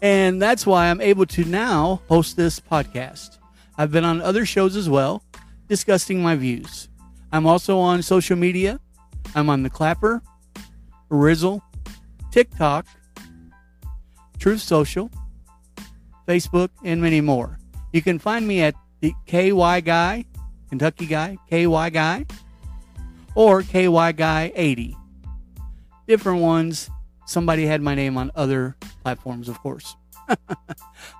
And that's why I'm able to now host this podcast. I've been on other shows as well, discussing my views. I'm also on social media. I'm on the Clapper, Rizzle, TikTok, Truth Social, Facebook, and many more. You can find me at the KY Guy, Kentucky Guy, KY Guy, or KY Guy 80. Different ones. Somebody had my name on other platforms, of course.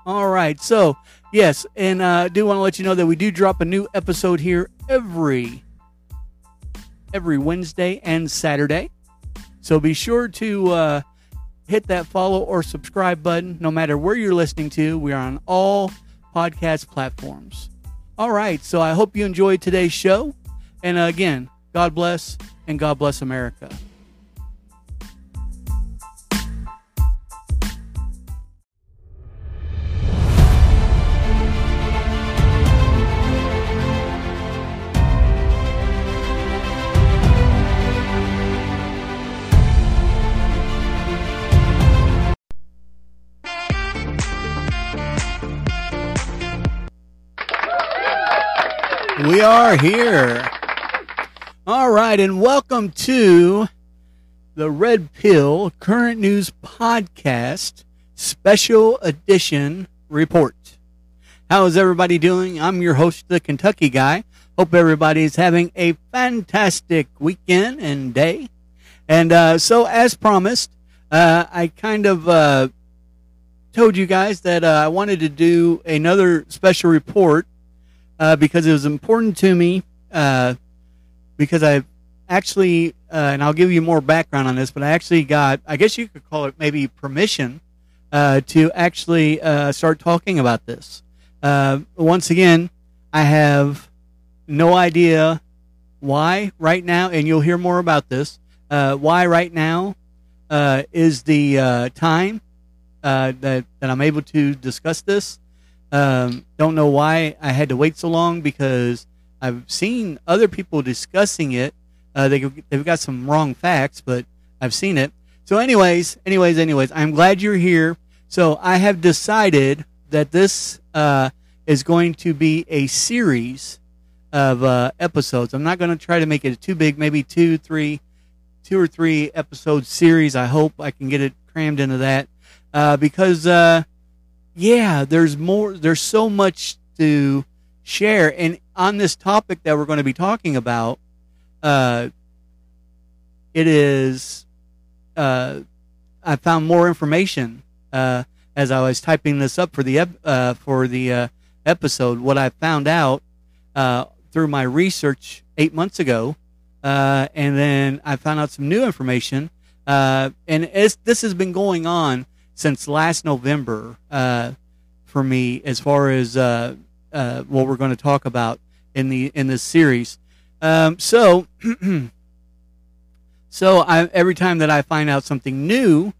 All right. So, yes, and I uh, do want to let you know that we do drop a new episode here every every Wednesday and Saturday. So be sure to uh, hit that follow or subscribe button no matter where you're listening to. We are on all podcast platforms. All right. So I hope you enjoyed today's show. And uh, again, God bless and God bless America. We are here. All right, and welcome to the Red Pill Current News Podcast Special Edition Report. How is everybody doing? I'm your host, the Kentucky Guy. Hope everybody's having a fantastic weekend and day. And uh, so, as promised, uh, I kind of uh, told you guys that uh, I wanted to do another special report uh, because it was important to me uh, because I actually, uh, and I'll give you more background on this, but I actually got, I guess you could call it maybe permission uh, to actually uh, start talking about this. Uh, once again, I have no idea why right now, and you'll hear more about this. why right now is the time that that I'm able to discuss this. Um, don't know why I had to wait so long because I've seen other people discussing it. Uh, they, they've got some wrong facts, but I've seen it. So, anyways, anyways, anyways, I'm glad you're here. So, I have decided that this uh, is going to be a series of uh, episodes. I'm not going to try to make it too big, maybe two, three, two or three episode series. I hope I can get it crammed into that uh, because uh, yeah, there's more, there's so much to share. And on this topic that we're going to be talking about, uh, it is, uh, I found more information, uh, as I was typing this up for the, uh, for the, uh, episode. What I found out, uh, through my research eight months ago, and then I found out some new information. And this has been going on since last November uh, for me as far as uh, uh, what we're going to talk about in the in this series. Um, so, so I, every time that I find out something new,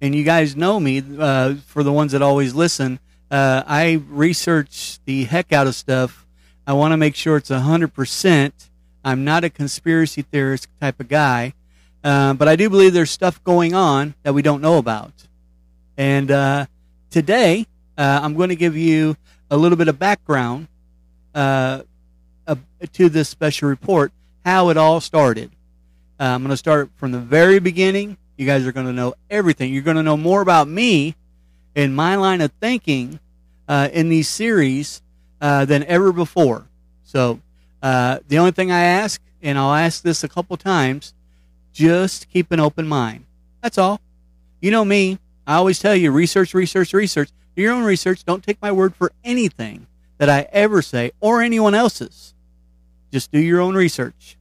and you guys know me uh, for the ones that always listen, uh, I research the heck out of stuff. I want to make sure it's hundred percent. I'm not a conspiracy theorist type of guy, uh, but I do believe there's stuff going on that we don't know about. And uh, today, uh, I'm going to give you a little bit of background uh, to this special report, how it all started. Uh, I'm going to start from the very beginning. You guys are going to know everything. You're going to know more about me and my line of thinking uh, in these series uh, than ever before. So the only thing I ask, and I'll ask this a couple times, just keep an open mind. That's all. You know me. I always tell you research, research, research. Do your own research. Don't take my word for anything that I ever say or anyone else's. Just do your own research.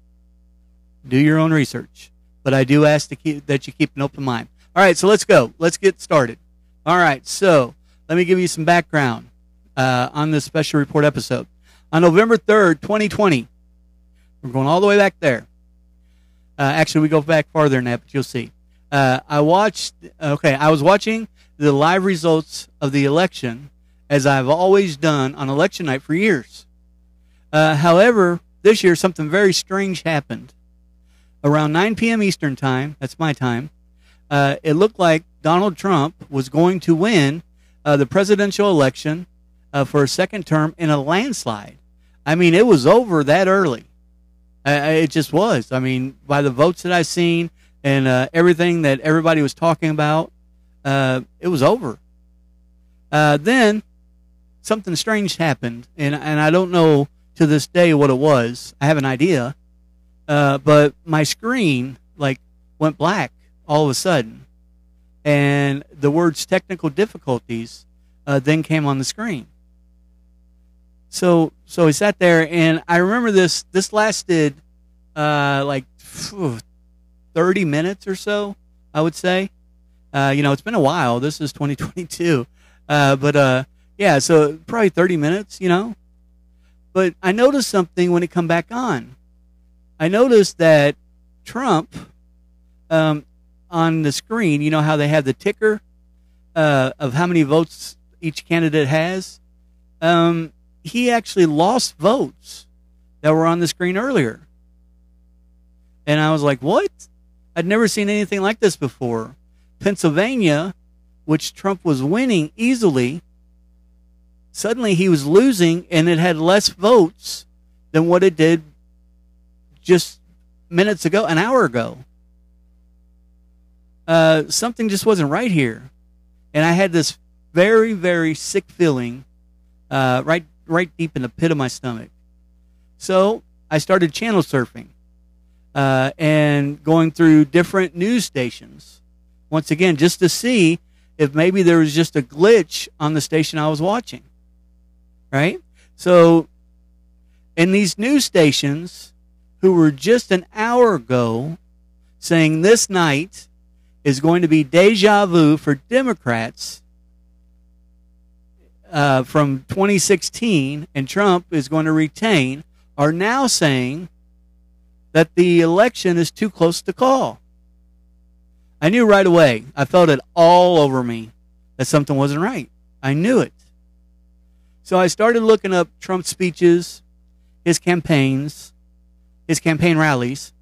Do your own research. But I do ask keep, that you keep an open mind. All right, so let's go. Let's get started. All right, so let me give you some background uh, on this special report episode. On November 3rd, 2020, we're going all the way back there. Uh, actually, we go back farther than that, but you'll see. Uh, I watched, okay, I was watching the live results of the election as I've always done on election night for years. Uh, however, this year something very strange happened. Around 9 p.m. Eastern Time, that's my time, uh, it looked like Donald Trump was going to win uh, the presidential election uh, for a second term in a landslide. I mean, it was over that early. it just was. I mean, by the votes that I've seen and uh, everything that everybody was talking about, uh, it was over. Uh, then something strange happened, and and I don't know to this day what it was. I have an idea, uh, but my screen like went black all of a sudden, and the words technical difficulties uh, then came on the screen. So so I sat there, and I remember this. This lasted uh, like. Phew, 30 minutes or so, I would say. Uh, you know, it's been a while. This is 2022. Uh, but uh, yeah, so probably 30 minutes, you know. But I noticed something when it come back on. I noticed that Trump um, on the screen, you know how they have the ticker uh, of how many votes each candidate has? Um, he actually lost votes that were on the screen earlier. And I was like, what? I'd never seen anything like this before. Pennsylvania, which Trump was winning easily, suddenly he was losing and it had less votes than what it did just minutes ago, an hour ago. Uh, something just wasn't right here. And I had this very, very sick feeling uh, right, right deep in the pit of my stomach. So I started channel surfing uh, and going through different news stations. Once again, just to see if maybe there was just a glitch on the station I was watching. Right? So, in these news stations, who were just an hour ago saying this night is going to be deja vu for Democrats uh, from 2016 and Trump is going to retain, are now saying that the election is too close to call. I knew right away. I felt it all over me that something wasn't right. I knew it. So I started looking up Trump's speeches, his campaigns, his campaign rallies,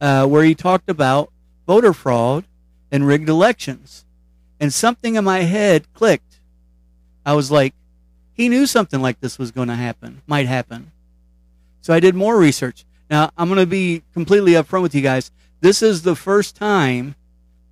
uh, where he talked about voter fraud and rigged elections. And something in my head clicked. I was like, he knew something like this was going to happen, might happen. So I did more research. Now, I'm going to be completely upfront with you guys. This is the first time,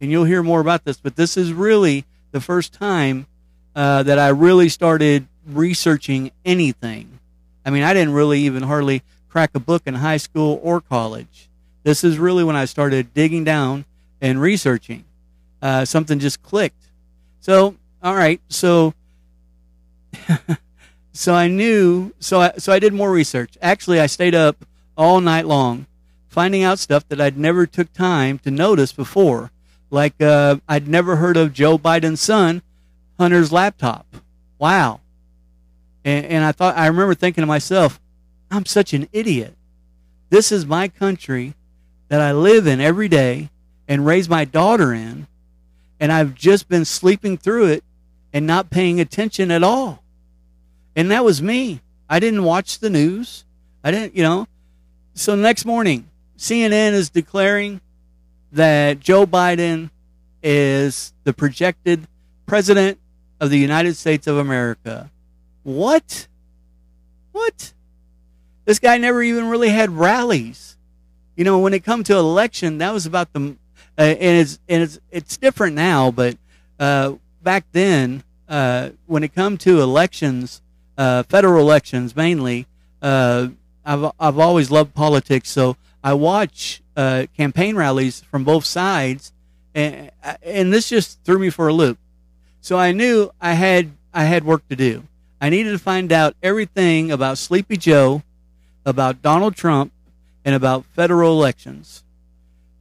and you'll hear more about this, but this is really the first time uh, that I really started researching anything. I mean, I didn't really even hardly crack a book in high school or college. This is really when I started digging down and researching. Uh, something just clicked. So, all right, so so I knew. So I so I did more research. Actually, I stayed up all night long, finding out stuff that I'd never took time to notice before. Like uh, I'd never heard of Joe Biden's son, Hunter's laptop. Wow. And, and I thought I remember thinking to myself, I'm such an idiot. This is my country that I live in every day and raise my daughter in, and I've just been sleeping through it and not paying attention at all. And that was me. I didn't watch the news. I didn't, you know, so next morning, CNN is declaring that Joe Biden is the projected president of the United States of America. What? What? This guy never even really had rallies. You know, when it come to election, that was about the, uh, and it's and it's it's different now, but uh, back then uh, when it come to elections, uh, federal elections mainly, uh, I've I've always loved politics, so I watch uh, campaign rallies from both sides, and and this just threw me for a loop. So I knew I had I had work to do. I needed to find out everything about Sleepy Joe, about Donald Trump, and about federal elections,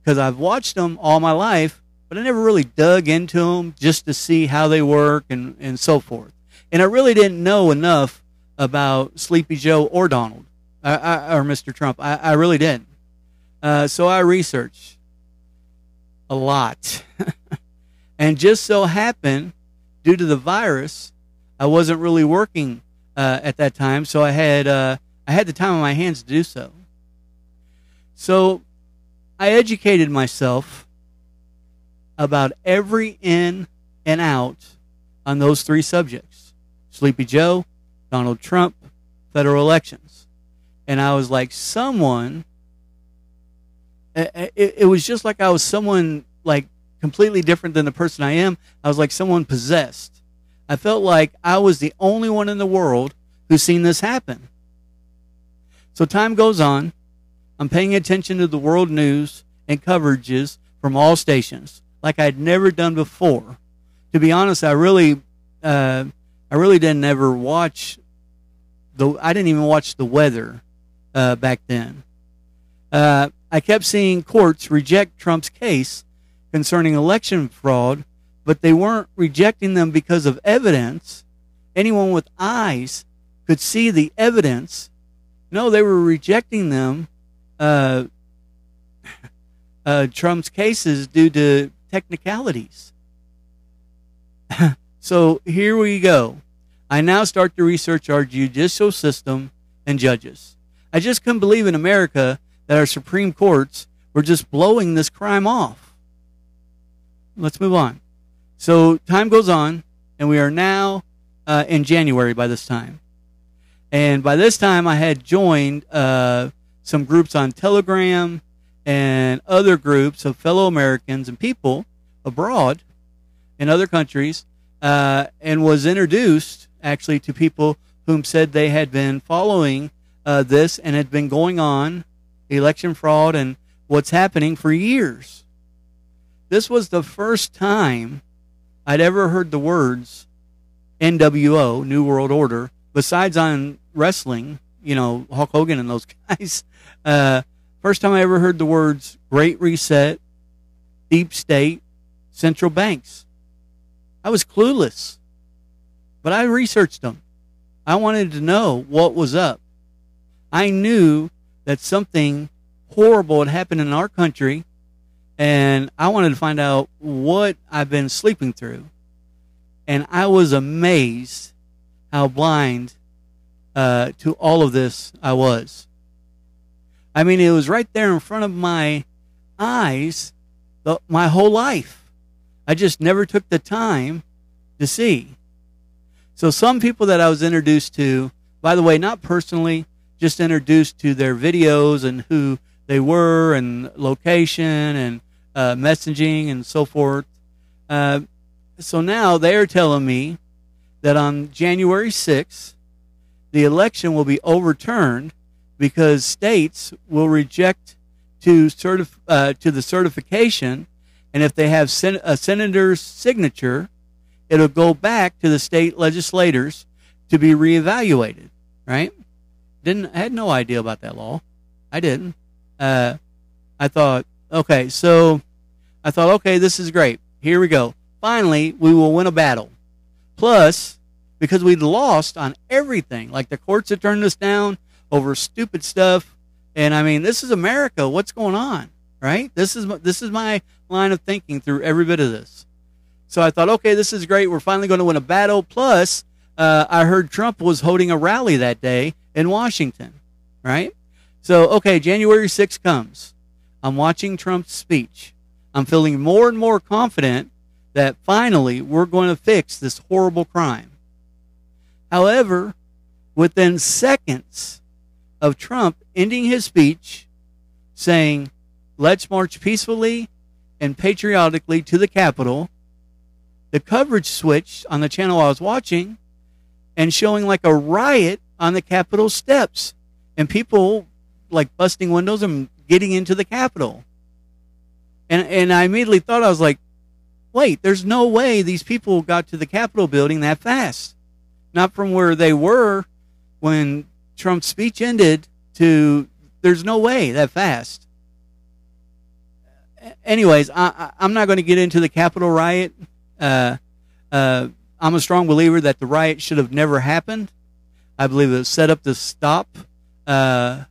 because I've watched them all my life, but I never really dug into them just to see how they work and and so forth. And I really didn't know enough about Sleepy Joe or Donald I, I, or Mr. Trump. I, I really didn't. Uh, so I researched a lot. and just so happened, due to the virus, I wasn't really working uh, at that time, so I had uh, I had the time on my hands to do so. So I educated myself about every in and out on those three subjects: Sleepy Joe, Donald Trump, federal elections, and I was like, someone it, it was just like I was someone like completely different than the person I am. I was like someone possessed. I felt like I was the only one in the world who's seen this happen. So time goes on. I'm paying attention to the world news and coverages from all stations, like I'd never done before. To be honest, I really, uh, I really didn't ever watch the. I didn't even watch the weather uh, back then. Uh, I kept seeing courts reject Trump's case concerning election fraud, but they weren't rejecting them because of evidence. Anyone with eyes could see the evidence. No, they were rejecting them, uh, uh, Trump's cases, due to technicalities. so here we go. I now start to research our judicial system and judges. I just couldn't believe in America that our Supreme Courts were just blowing this crime off. Let's move on. So time goes on, and we are now uh, in January by this time. And by this time, I had joined uh, some groups on Telegram and other groups of fellow Americans and people abroad in other countries, uh, and was introduced actually to people whom said they had been following uh, this and had been going on election fraud and what's happening for years. This was the first time I'd ever heard the words NWO, New World Order, besides on wrestling, you know, Hulk Hogan and those guys. Uh, first time I ever heard the words Great Reset, Deep State, Central Banks. I was clueless, but I researched them. I wanted to know what was up. I knew that something horrible had happened in our country, and I wanted to find out what I've been sleeping through. And I was amazed how blind uh, to all of this I was. I mean, it was right there in front of my eyes the, my whole life. I just never took the time to see. So, some people that I was introduced to, by the way, not personally, just introduced to their videos and who they were and location and uh, messaging and so forth. Uh, so now they are telling me that on January 6th, the election will be overturned because states will reject to certif- uh, to the certification, and if they have sen- a senator's signature, it'll go back to the state legislators to be reevaluated. Right? Didn't I had no idea about that law. I didn't. Uh, I thought, okay, so I thought, okay, this is great. Here we go. Finally, we will win a battle. Plus, because we'd lost on everything, like the courts had turned us down over stupid stuff. And I mean, this is America. What's going on? Right? This is this is my line of thinking through every bit of this. So I thought, okay, this is great. We're finally going to win a battle. Plus, uh, I heard Trump was holding a rally that day in Washington, right? So, okay, January 6th comes. I'm watching Trump's speech. I'm feeling more and more confident that finally we're going to fix this horrible crime. However, within seconds of Trump ending his speech, saying, let's march peacefully and patriotically to the Capitol, the coverage switched on the channel I was watching and showing like a riot on the Capitol steps and people like busting windows and getting into the Capitol. And and I immediately thought I was like, wait, there's no way these people got to the Capitol building that fast. Not from where they were when Trump's speech ended to there's no way that fast. Anyways, I, am not going to get into the Capitol riot. Uh, uh, I'm a strong believer that the riot should have never happened. I believe it was set up to stop uh,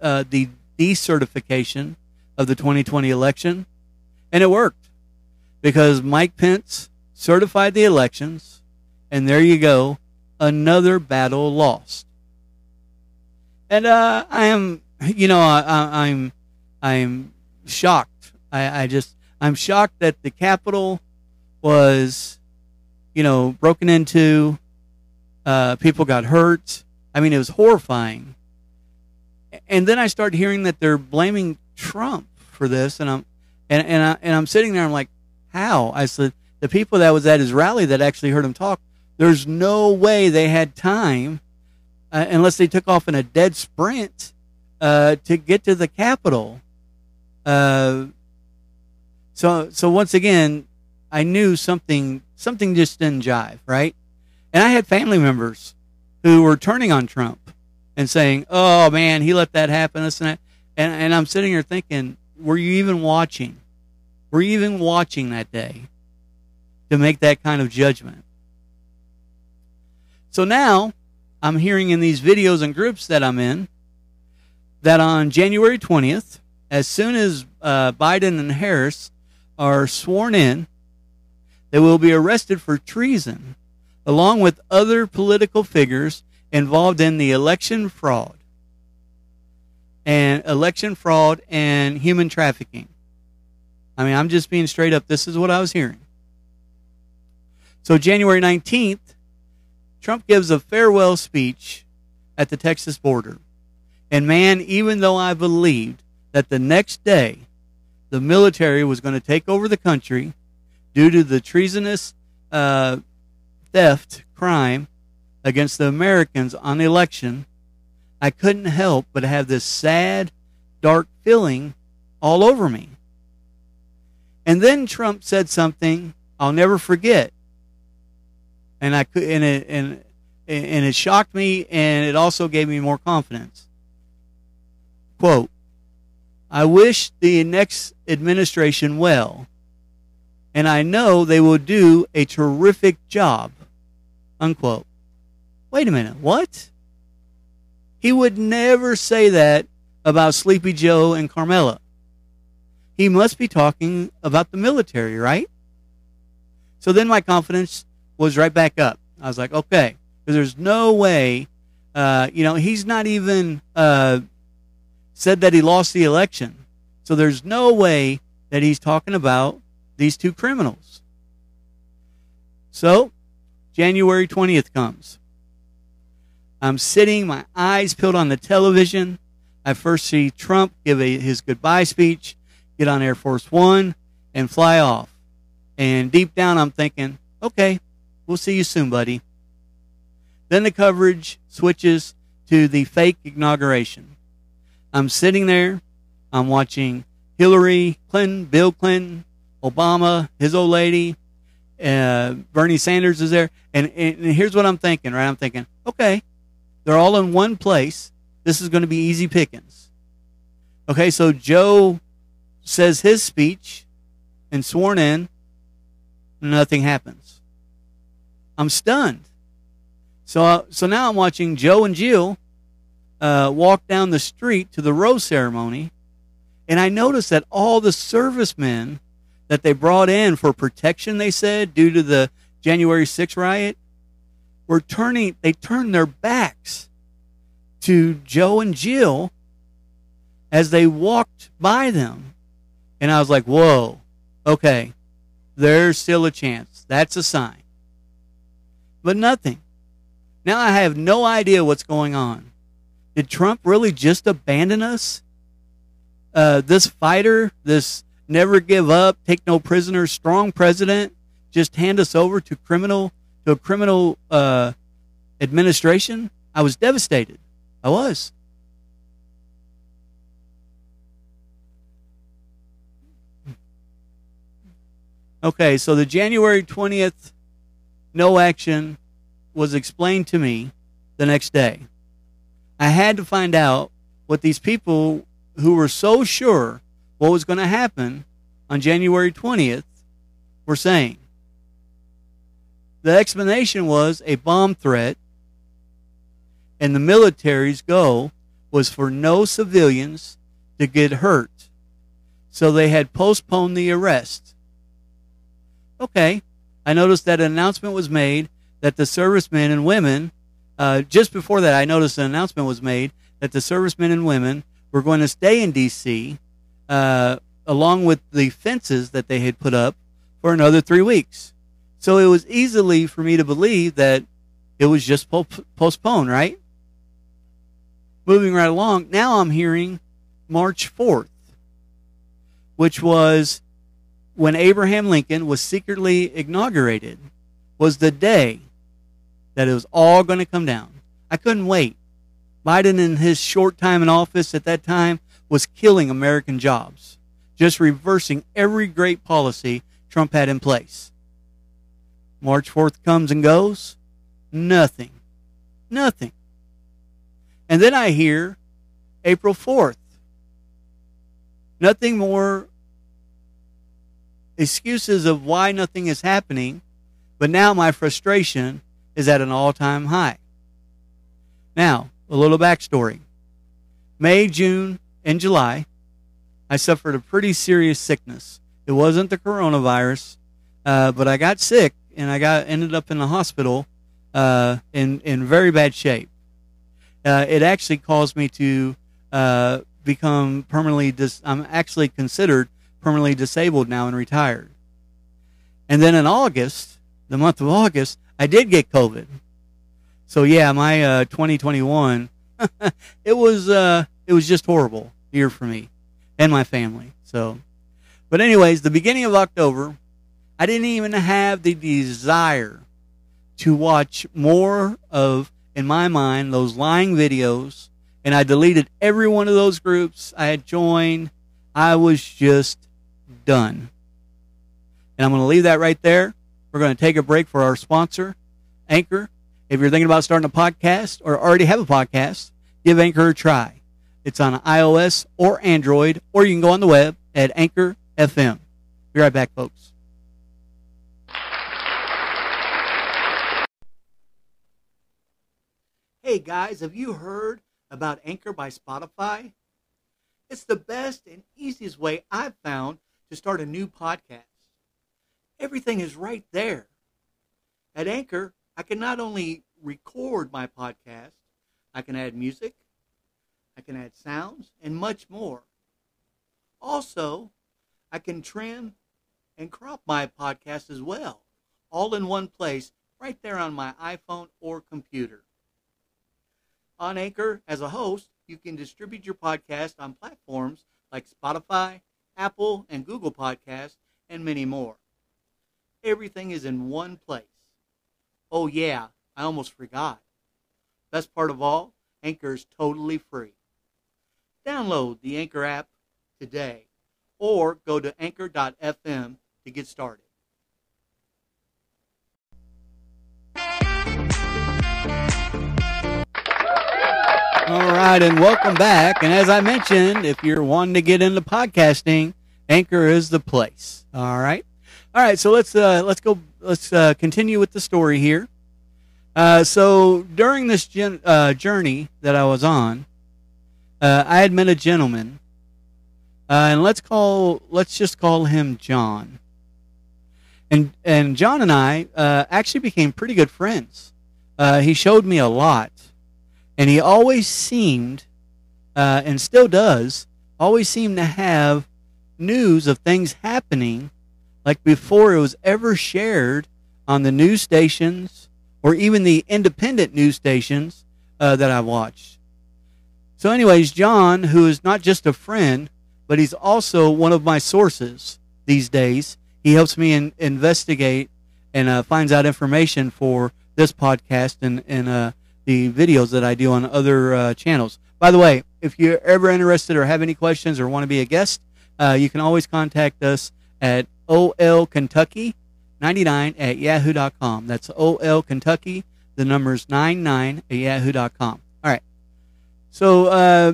uh the decertification of the 2020 election, and it worked because Mike Pence certified the elections, and there you go, another battle lost. And uh, I am, you know, I, am I'm, I'm shocked. I, I just, I'm shocked that the Capitol was, you know, broken into. Uh, people got hurt. I mean, it was horrifying. And then I started hearing that they're blaming Trump for this, and I'm and and I and I'm sitting there. I'm like, how? I said the people that was at his rally that actually heard him talk. There's no way they had time, uh, unless they took off in a dead sprint, uh, to get to the Capitol. Uh, so so once again, I knew something something just didn't jive, right? And I had family members who were turning on Trump and saying, "Oh man, he let that happen." This and that. And, and I'm sitting here thinking, were you even watching? Were you even watching that day to make that kind of judgment? So now I'm hearing in these videos and groups that I'm in that on January 20th, as soon as uh, Biden and Harris are sworn in, they will be arrested for treason, along with other political figures involved in the election fraud and election fraud and human trafficking. I mean, I'm just being straight up. This is what I was hearing. So, January 19th, Trump gives a farewell speech at the Texas border. And man, even though I believed that the next day the military was going to take over the country due to the treasonous uh, theft crime against the Americans on election, I couldn't help but have this sad, dark feeling all over me. And then Trump said something I'll never forget. And I could and it and and it shocked me and it also gave me more confidence. Quote, I wish the next administration well, and I know they will do a terrific job. Unquote. Wait a minute, what? He would never say that about Sleepy Joe and Carmela. He must be talking about the military, right? So then my confidence was right back up. I was like, okay, because there's no way, uh, you know, he's not even uh, said that he lost the election. So there's no way that he's talking about these two criminals. So January 20th comes. I'm sitting, my eyes peeled on the television. I first see Trump give a, his goodbye speech, get on Air Force One, and fly off. And deep down, I'm thinking, okay, we'll see you soon, buddy. Then the coverage switches to the fake inauguration. I'm sitting there, I'm watching Hillary Clinton, Bill Clinton, Obama, his old lady, uh, Bernie Sanders is there. And, and here's what I'm thinking, right? I'm thinking, okay, they're all in one place. This is going to be easy pickings. Okay, so Joe says his speech and sworn in, nothing happens. I'm stunned. So, uh, so now I'm watching Joe and Jill uh, walk down the street to the rose ceremony, and I notice that all the servicemen that they brought in for protection, they said, due to the January 6th riot, were turning, they turned their backs to Joe and Jill as they walked by them. And I was like, whoa, okay, there's still a chance. That's a sign. But nothing. Now I have no idea what's going on. Did Trump really just abandon us? Uh, this fighter, this never give up, take no prisoners, strong president, just hand us over to criminal to a criminal uh, administration, I was devastated. I was. Okay, so the January 20th no action was explained to me the next day. I had to find out what these people who were so sure what was going to happen on January 20th were saying. The explanation was a bomb threat, and the military's goal was for no civilians to get hurt. So they had postponed the arrest. Okay, I noticed that an announcement was made that the servicemen and women, uh, just before that, I noticed an announcement was made that the servicemen and women were going to stay in D.C. Uh, along with the fences that they had put up for another three weeks. So it was easily for me to believe that it was just po- postponed, right? Moving right along, now I'm hearing March 4th, which was when Abraham Lincoln was secretly inaugurated, was the day that it was all going to come down. I couldn't wait. Biden, in his short time in office at that time, was killing American jobs, just reversing every great policy Trump had in place. March 4th comes and goes. Nothing. Nothing. And then I hear April 4th. Nothing more excuses of why nothing is happening, but now my frustration is at an all time high. Now, a little backstory. May, June, and July, I suffered a pretty serious sickness. It wasn't the coronavirus, uh, but I got sick and I got ended up in the hospital uh, in in very bad shape. Uh, it actually caused me to uh, become permanently. Dis- I'm actually considered permanently disabled now and retired. And then in August, the month of August, I did get COVID. So yeah, my uh, 2021, it was uh, it was just horrible year for me and my family. So, but anyways, the beginning of October, I didn't even have the desire to watch more of, in my mind, those lying videos. And I deleted every one of those groups I had joined. I was just done. And I'm going to leave that right there. We're going to take a break for our sponsor, Anchor. If you're thinking about starting a podcast or already have a podcast, give Anchor a try. It's on iOS or Android, or you can go on the web at Anchor FM. Be right back, folks. Hey guys, have you heard about Anchor by Spotify? It's the best and easiest way I've found to start a new podcast. Everything is right there. At Anchor, I can not only record my podcast, I can add music, I can add sounds, and much more. Also, I can trim and crop my podcast as well, all in one place, right there on my iPhone or computer. On Anchor, as a host, you can distribute your podcast on platforms like Spotify, Apple and Google Podcasts, and many more. Everything is in one place. Oh, yeah, I almost forgot. Best part of all, Anchor is totally free. Download the Anchor app today or go to anchor.fm to get started. All right, and welcome back. And as I mentioned, if you're wanting to get into podcasting, Anchor is the place. All right, all right. So let's uh, let's go. Let's uh, continue with the story here. Uh, so during this gen- uh, journey that I was on, uh, I had met a gentleman, uh, and let's call let's just call him John. And and John and I actually became pretty good friends. he showed me a lot and he always seemed, uh, and still does, always seemed to have news of things happening like before it was ever shared on the news stations or even the independent news stations uh, that I watched. So, anyways, John, who is not just a friend, but he's also one of my sources these days, he helps me in, investigate and uh, finds out information for this podcast and and uh, the videos that I do on other uh, channels. By the way, if you're ever interested or have any questions or want to be a guest, uh, you can always contact us at olkentucky99 at yahoo.com. That's olkentucky, the number's 99 at yahoo.com. So, uh,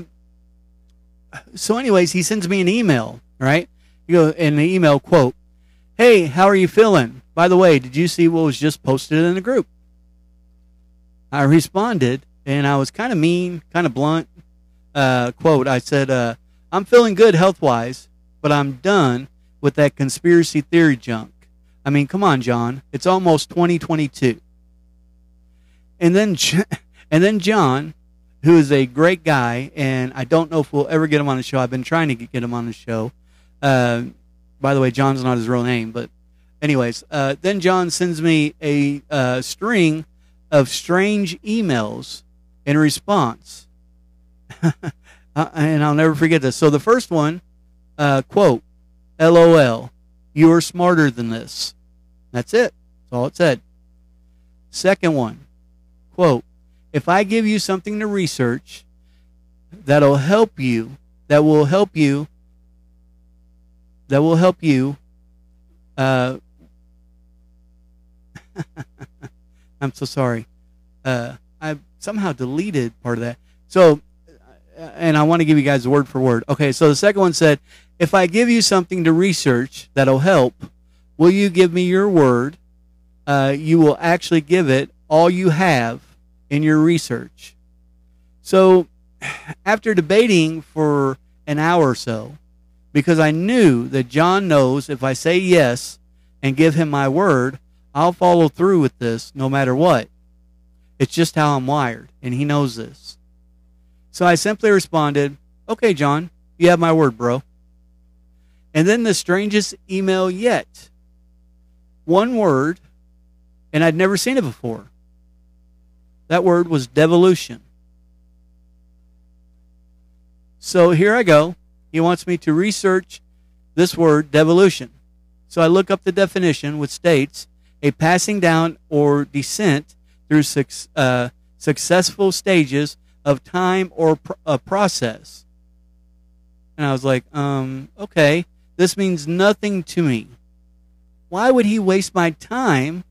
so anyways, he sends me an email, right? You go in the email quote, "Hey, how are you feeling? By the way, did you see what was just posted in the group?" I responded, and I was kind of mean, kind of blunt. Uh, quote: I said, uh, "I'm feeling good health wise, but I'm done with that conspiracy theory junk. I mean, come on, John. It's almost 2022." And then, and then John who is a great guy, and I don't know if we'll ever get him on the show. I've been trying to get him on the show. Uh, by the way, John's not his real name, but anyways, uh, then John sends me a uh, string of strange emails in response, uh, and I'll never forget this. So the first one, uh, quote, "LOL, you are smarter than this." That's it. That's all it said. Second one, quote if I give you something to research that'll help you, that will help you, that will help you, uh, I'm so sorry. Uh, I somehow deleted part of that. So, uh, and I want to give you guys word for word. Okay, so the second one said, if I give you something to research that'll help, will you give me your word? Uh, you will actually give it all you have in your research. So, after debating for an hour or so, because I knew that John knows if I say yes and give him my word, I'll follow through with this no matter what. It's just how I'm wired, and he knows this. So I simply responded, Okay, John, you have my word, bro. And then the strangest email yet. One word, and I'd never seen it before. That word was devolution. So here I go. He wants me to research this word, devolution. So I look up the definition, which states a passing down or descent through uh, successful stages of time or pr- a process. And I was like, um, okay, this means nothing to me. Why would he waste my time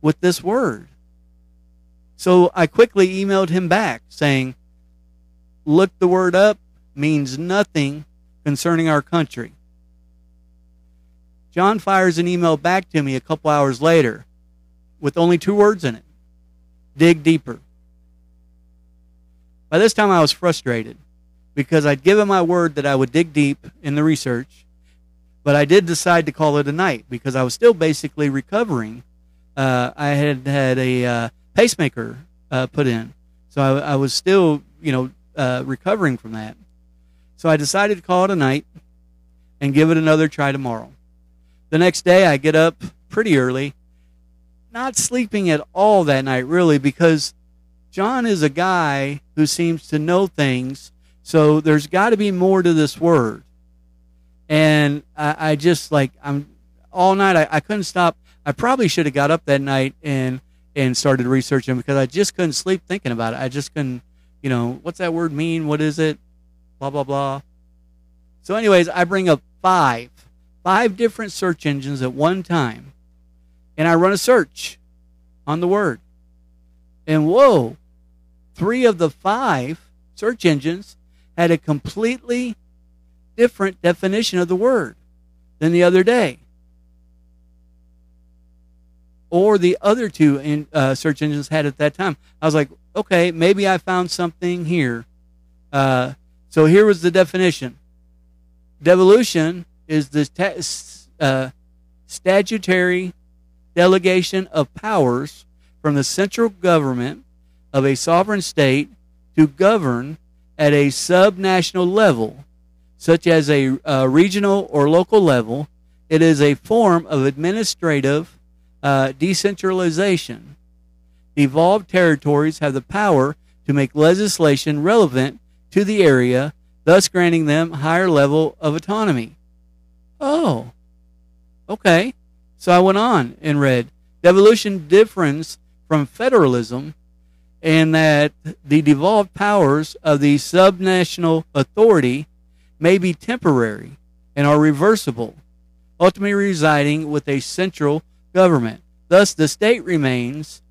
with this word? So I quickly emailed him back saying, Look the word up means nothing concerning our country. John fires an email back to me a couple hours later with only two words in it dig deeper. By this time, I was frustrated because I'd given my word that I would dig deep in the research, but I did decide to call it a night because I was still basically recovering. Uh, I had had a uh, pacemaker uh, put in. So I, I, was still, you know, uh, recovering from that. So I decided to call it a night and give it another try tomorrow. The next day, I get up pretty early, not sleeping at all that night, really, because John is a guy who seems to know things. So there's got to be more to this word. And I, I just like, I'm all night, I, I couldn't stop. I probably should have got up that night and and started researching because I just couldn't sleep thinking about it. I just couldn't, you know, what's that word mean? What is it? Blah blah blah. So, anyways, I bring up five, five different search engines at one time, and I run a search on the word. And whoa, three of the five search engines had a completely different definition of the word than the other day or the other two in, uh, search engines had at that time. I was like, okay, maybe I found something here. Uh, so here was the definition. Devolution is the uh, statutory delegation of powers from the central government of a sovereign state to govern at a subnational level, such as a, a regional or local level. It is a form of administrative uh, decentralization. Devolved territories have the power to make legislation relevant to the area, thus granting them higher level of autonomy. Oh, okay. So I went on and read Devolution differs from federalism in that the devolved powers of the subnational authority may be temporary and are reversible, ultimately residing with a central government. Thus, the state remains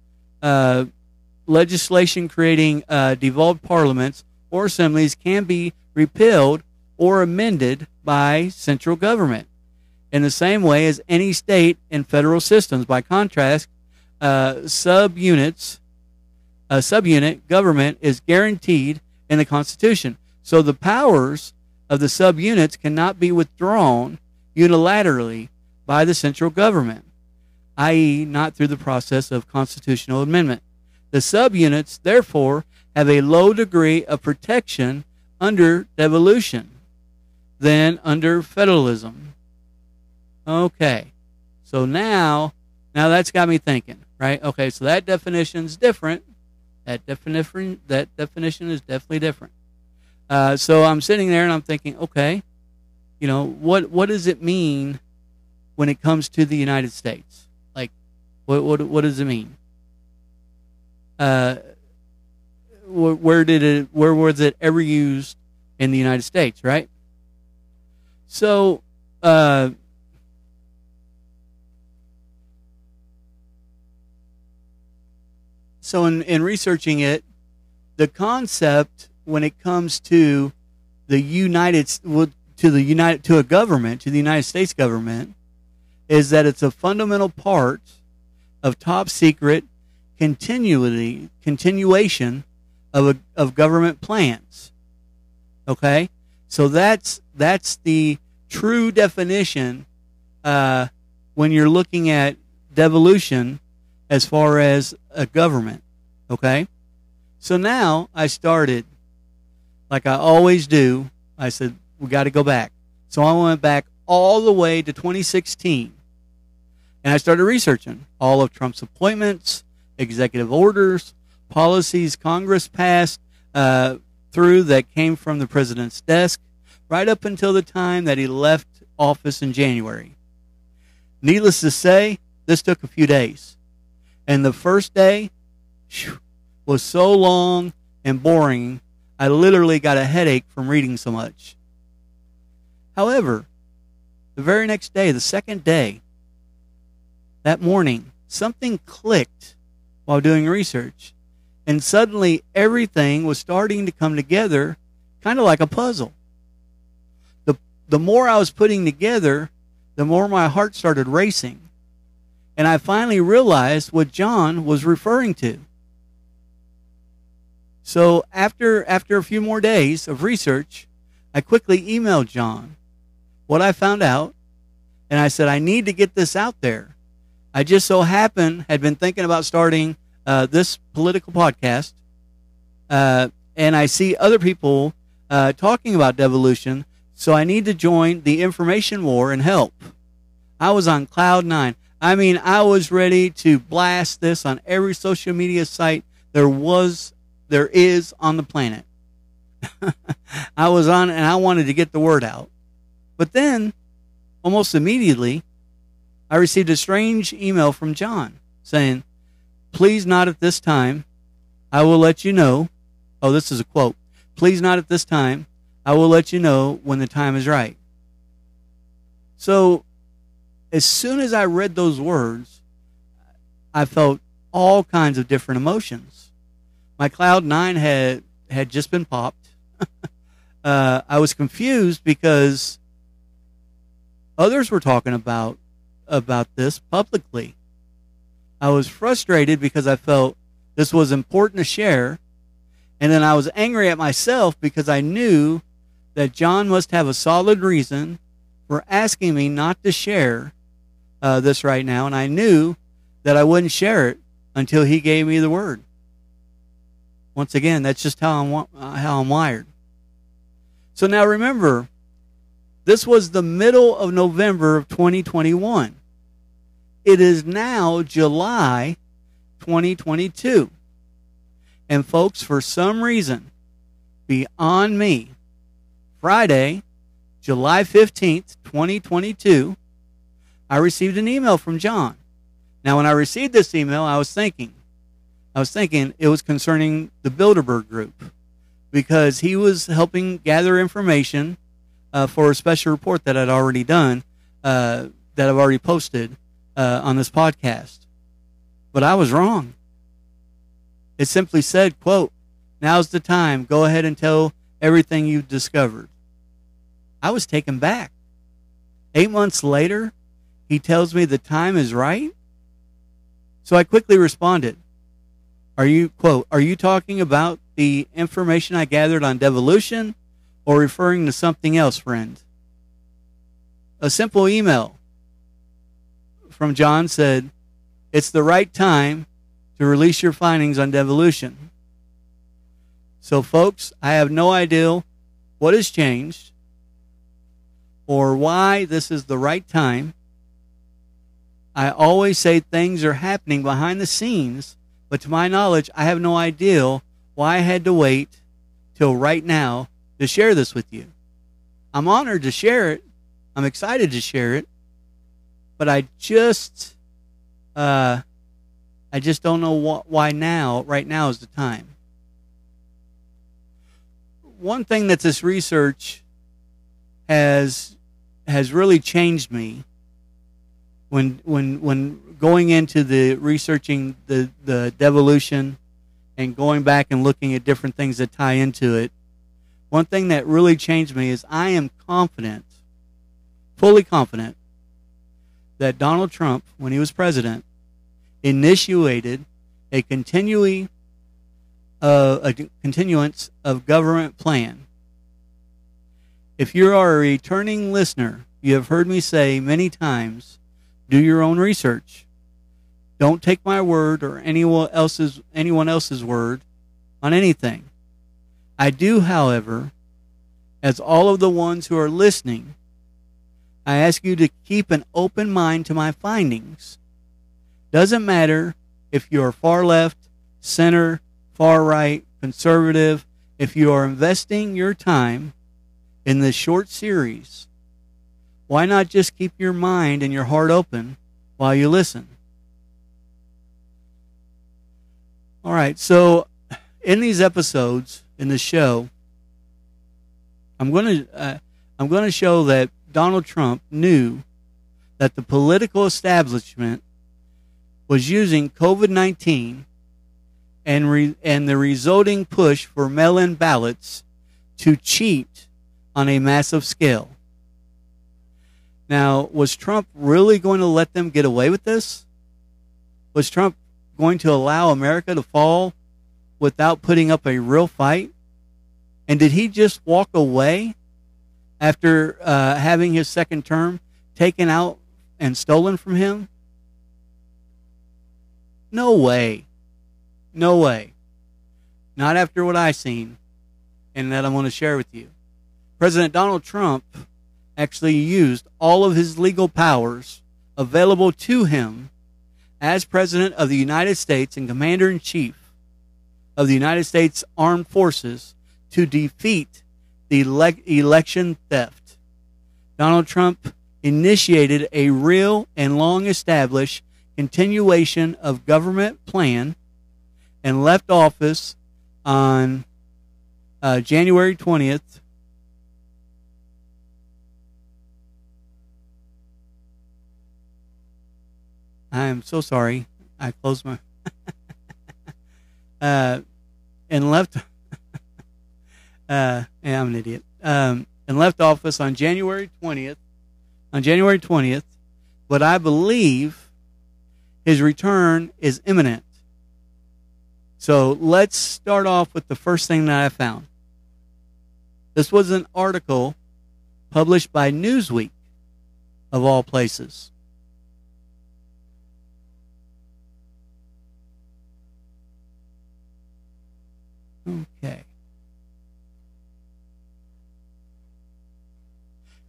uh, legislation creating uh, devolved parliaments or assemblies can be repealed or amended by central government in the same way as any state and federal systems. By contrast, uh, subunits, a subunit government is guaranteed in the Constitution. So the powers of the subunits cannot be withdrawn unilaterally by the central government, i.e., not through the process of constitutional amendment. The subunits, therefore, have a low degree of protection under devolution than under federalism. Okay. So now, now that's got me thinking, right? Okay, so that definition is different. That definition, that definition is definitely different. Uh, so I'm sitting there and I'm thinking, okay, you know, what what does it mean when it comes to the United States? What what what does it mean? Uh, where, where did it? Where was it ever used in the United States? Right. So, uh, so in, in researching it, the concept when it comes to the United to the United to a government to the United States government is that it's a fundamental part of top secret continuity continuation of a, of government plans. Okay, so that's that's the true definition uh, when you're looking at devolution as far as a government. Okay? So now I started, like I always do, I said, we got to go back. So I went back all the way to 2016 and I started researching all of Trump's appointments, executive orders, policies Congress passed uh, through that came from the president's desk, right up until the time that he left office in January. Needless to say, this took a few days. And the first day whew, was so long and boring, I literally got a headache from reading so much. However, the very next day, the second day, that morning, something clicked while doing research. And suddenly everything was starting to come together kind of like a puzzle. The, the more I was putting together, the more my heart started racing and I finally realized what John was referring to. So after after a few more days of research, I quickly emailed John what I found out, and I said I need to get this out there. I just so happened had been thinking about starting uh, this political podcast, uh, and I see other people uh, talking about devolution, so I need to join the information war and help. I was on cloud nine. I mean, I was ready to blast this on every social media site there was, there is on the planet. I was on and I wanted to get the word out. But then, almost immediately, I received a strange email from John saying, Please not at this time. I will let you know. Oh, this is a quote. Please not at this time. I will let you know when the time is right. So as soon as I read those words, I felt all kinds of different emotions. My cloud nine had had just been popped. uh, I was confused because others were talking about about this publicly. I was frustrated because I felt this was important to share, and then I was angry at myself because I knew that John must have a solid reason for asking me not to share uh, this right now, and I knew that I wouldn't share it until he gave me the word. Once again, that's just how I'm how I'm wired. So now remember, this was the middle of November of 2021. It is now July 2022. And folks, for some reason, beyond me, Friday, July 15th, 2022, I received an email from John. Now, when I received this email, I was thinking, I was thinking it was concerning the Bilderberg Group because he was helping gather information uh, for a special report that I'd already done, uh, that I've already posted uh, on this podcast. But I was wrong. It simply said, quote, now's the time. Go ahead and tell everything you've discovered. I was taken back. Eight months later, he tells me the time is right. So I quickly responded, are you, quote, are you talking about the information I gathered on devolution or referring to something else, friend? A simple email from John said, it's the right time to release your findings on devolution. So, folks, I have no idea what has changed or why this is the right time. I always say things are happening behind the scenes but to my knowledge, I have no idea why I had to wait till right now to share this with you. I'm honored to share it. I'm excited to share it. But I just, uh, I just don't know wh- why now, right now is the time. One thing that this research has has really changed me when when when going into the researching the the devolution and going back and looking at different things that tie into it, one thing that really changed me is I am confident, fully confident, that Donald Trump, when he was president, initiated a continuing uh, a continuance of government plan. If you are a returning listener, you have heard me say many times, do your own research. Don't take my word or anyone else's anyone else's word on anything. I do, however, as all of the ones who are listening, I ask you to keep an open mind to my findings. Doesn't matter if you are far left, center, far right, conservative, if you are investing your time in this short series, why not just keep your mind and your heart open while you listen? All right, so in these episodes in the show, I'm going to uh, I'm going to show that Donald Trump knew that the political establishment was using COVID-19 and re- and the resulting push for mail-in ballots to cheat on a massive scale. Now, was Trump really going to let them get away with this? Was Trump going to allow America to fall without putting up a real fight? And did he just walk away after uh, having his second term taken out and stolen from him? No way. No way. Not after what I've seen and that I want to share with you. President Donald Trump actually used all of his legal powers available to him as President of the United States and Commander in Chief of the United States Armed Forces to defeat the ele- election theft. Donald Trump initiated a real and long established continuation of government plan and left office on uh, January 20th, I am so sorry. I closed my. uh, and left. uh, yeah, I'm an idiot. Um, and left office on January 20th. On January 20th, but I believe his return is imminent. So let's start off with the first thing that I found. This was an article published by Newsweek, of all places. Okay.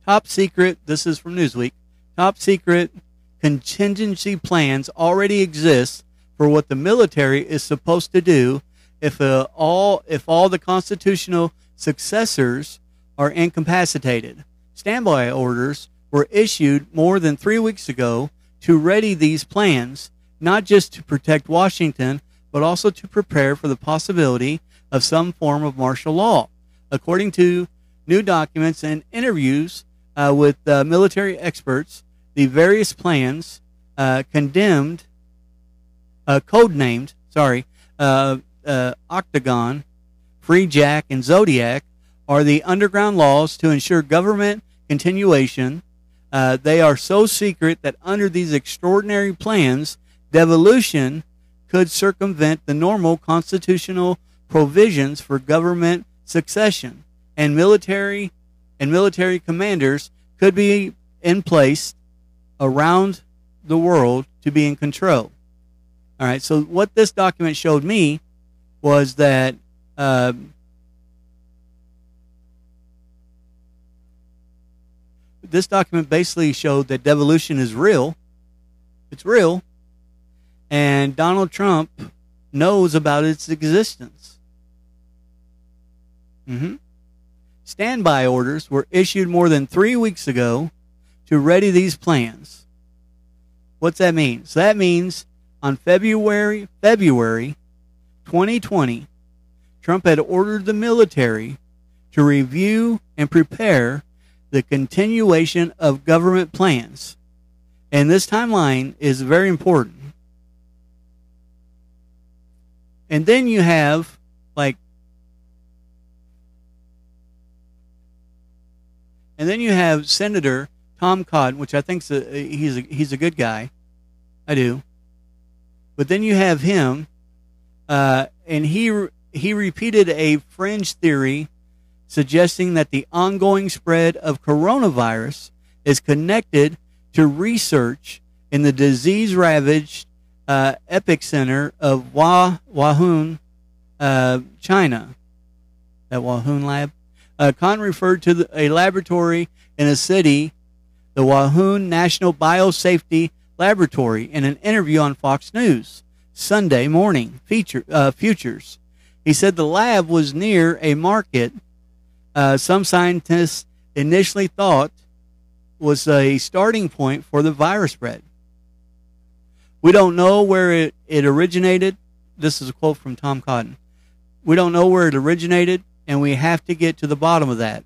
Top secret, this is from Newsweek. Top secret contingency plans already exist for what the military is supposed to do if uh, all if all the constitutional successors are incapacitated. Standby orders were issued more than 3 weeks ago to ready these plans not just to protect Washington, but also to prepare for the possibility of some form of martial law. According to new documents and interviews uh, with uh, military experts, the various plans uh, condemned, uh, codenamed, sorry, uh, uh, Octagon, Freejack, and Zodiac are the underground laws to ensure government continuation. they are so secret that under these extraordinary plans, devolution could circumvent the normal constitutional provisions for government succession and military and military commanders could be in place around the world to be in control. All right, so what this document showed me was that uh, this document basically showed that devolution is real. It's real. And Donald Trump knows about its existence. Mm-hmm. Standby orders were issued more than three weeks ago to ready these plans. What's that mean? So that means on February February 2020, Trump had ordered the military to review and prepare the continuation of government plans. And this timeline is very important. And then you have like and then you have Senator Tom Cotton, which I think he's a, he's a good guy. I do. But then you have him, uh, and he he repeated a fringe theory suggesting that the ongoing spread of coronavirus is connected to research in the disease ravaged uh, epicenter of Wah, Wuhan, uh, China. That Wuhan lab. Uh, Cotton referred to the, a laboratory in a city, the Wuhan National Biosafety Laboratory, in an interview on Fox News Sunday morning. Feature, uh, futures. He said the lab was near a market. Uh, some scientists initially thought was a starting point for the virus spread. We don't know where it, it originated. This is a quote from Tom Cotton. We don't know where it originated, and we have to get to the bottom of that,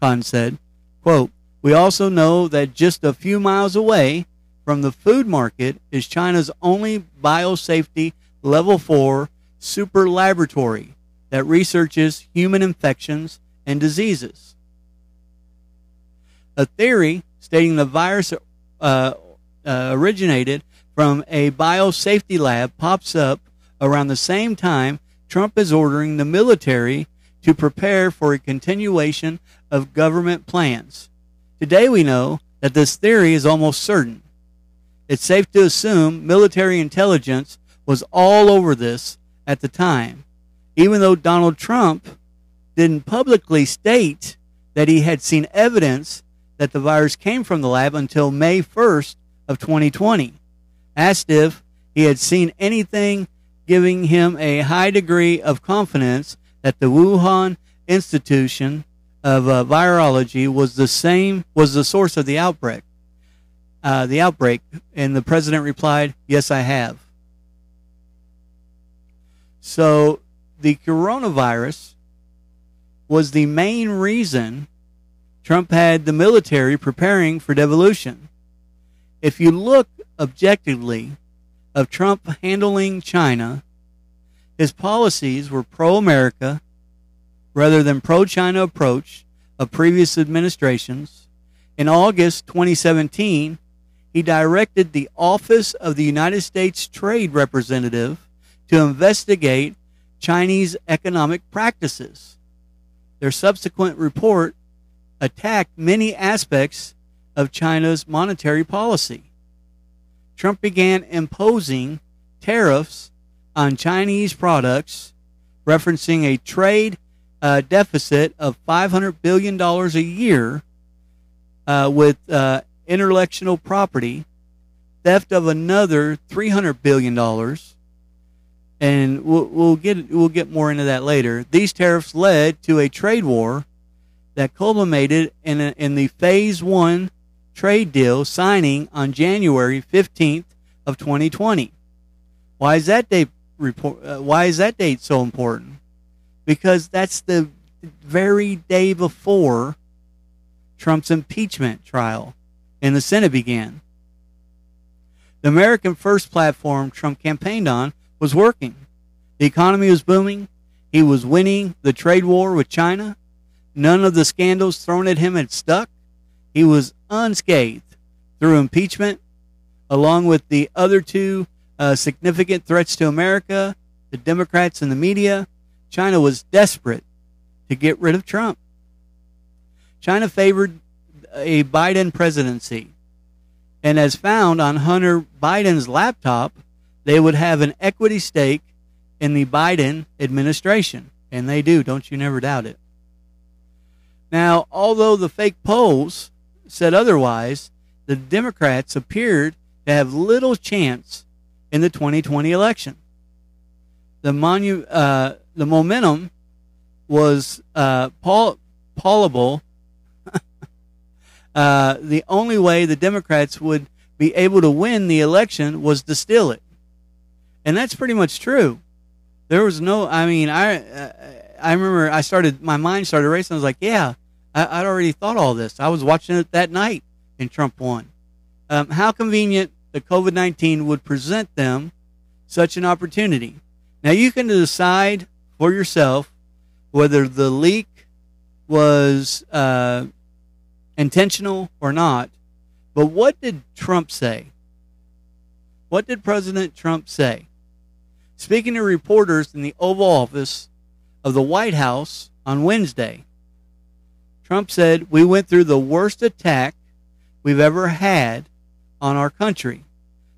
Cotton said. Quote, we also know that just a few miles away from the food market is China's only biosafety level 4 super laboratory that researches human infections and diseases. A theory stating the virus uh, uh, originated from a biosafety lab pops up around the same time Trump is ordering the military to prepare for a continuation of government plans. Today we know that this theory is almost certain. It's safe to assume military intelligence was all over this at the time, even though Donald Trump didn't publicly state that he had seen evidence that the virus came from the lab until May 1st of 2020 asked if he had seen anything giving him a high degree of confidence that the Wuhan institution of uh, virology was the same was the source of the outbreak. Uh, the outbreak, and the president replied, "Yes, I have." So the coronavirus was the main reason Trump had the military preparing for devolution. If you look objectively of Trump handling China, his policies were pro America rather than pro China approach of previous administrations. In August 2017, he directed the Office of the United States Trade Representative to investigate Chinese economic practices. Their subsequent report attacked many aspects of China's monetary policy. Trump began imposing tariffs on Chinese products, referencing a trade uh, deficit of $500 billion a year uh, with uh, intellectual property, theft of another $300 billion. And we'll, we'll, get we'll get more into that later. These tariffs led to a trade war that culminated in, a, in the phase one trade deal signing on January 15th of 2020. Why is that date report? Uh, why is that date so important? Because that's the very day before Trump's impeachment trial in the Senate began. The American First platform Trump campaigned on was working. The economy was booming. He was winning the trade war with China. None of the scandals thrown at him had stuck. He was unscathed through impeachment, along with the other two uh, significant threats to America, the Democrats and the media. China was desperate to get rid of Trump. China favored a Biden presidency. And as found on Hunter Biden's laptop, they would have an equity stake in the Biden administration. And they do, don't you never doubt it. Now, although the fake polls said otherwise, the Democrats appeared to have little chance in the 2020 election. The, monu- uh, the momentum was uh, uh, the only way the Democrats would be able to win the election was to steal it. And that's pretty much true. There was no, I mean, I, I remember I started, my mind started racing. I was like, yeah, I, would already thought all this. I was watching it that night and Trump won. Um, how convenient that COVID 19 would present them such an opportunity. Now you can decide for yourself whether the leak was uh, intentional or not. But what did Trump say? What did President Trump say? Speaking to reporters in the Oval Office of the White House on Wednesday, Trump said, We went through the worst attack we've ever had on our country.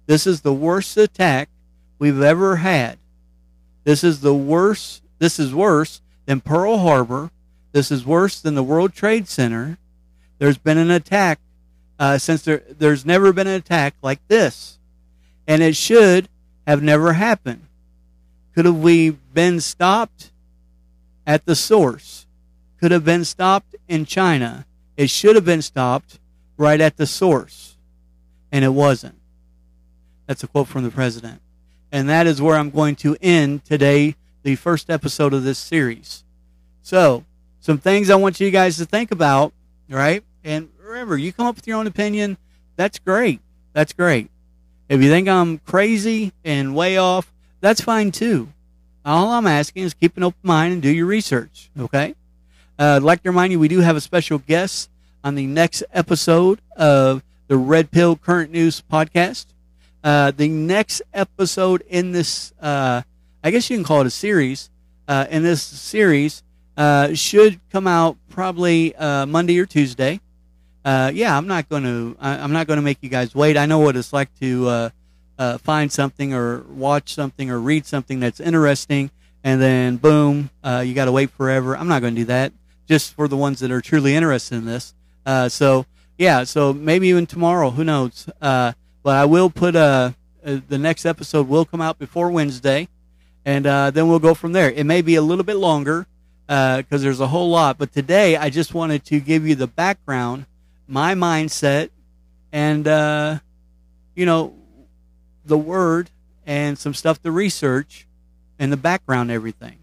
This is the worst attack we've ever had. This is the worst. This is worse than Pearl Harbor. This is worse than the World Trade Center. There's been an attack uh, since there. There's never been an attack like this, and it should have never happened. Could have we been stopped at the source? Could have been stopped in China. It should have been stopped right at the source, and it wasn't. That's a quote from the president. And that is where I'm going to end today, the first episode of this series. So, some things I want you guys to think about, right? And remember, you come up with your own opinion. That's great. That's great. If you think I'm crazy and way off, that's fine too. All I'm asking is keep an open mind and do your research, okay? Uh, I'd like to remind you we do have a special guest on the next episode of the Red Pill Current News podcast. Uh, the next episode in this, uh, I guess you can call it a series, uh, in this series uh, should come out probably uh, Monday or Tuesday. yeah, I'm not going to. I'm not going to make you guys wait. I know what it's like to find something or watch something or read something that's interesting, and then boom, you got to wait forever. I'm not going to do that. Just for the ones that are truly interested in this. so yeah, so maybe even tomorrow. Who knows? But I will put a, a the next episode will come out before Wednesday, and uh, then we'll go from there. It may be a little bit longer because uh, there's a whole lot. But today I just wanted to give you the background, my mindset, and uh, you know the word and some stuff to research and the background, everything.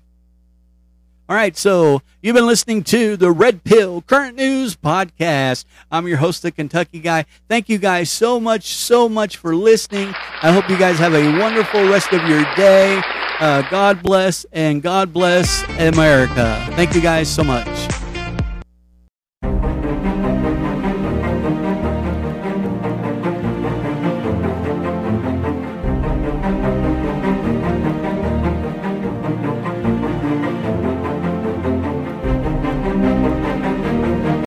All right, so you've been listening to the Red Pill Current News Podcast. I'm your host, the Kentucky Guy. Thank you guys so much, so much for listening. I hope you guys have a wonderful rest of your day. Uh, God bless and God bless America. Thank you guys so much.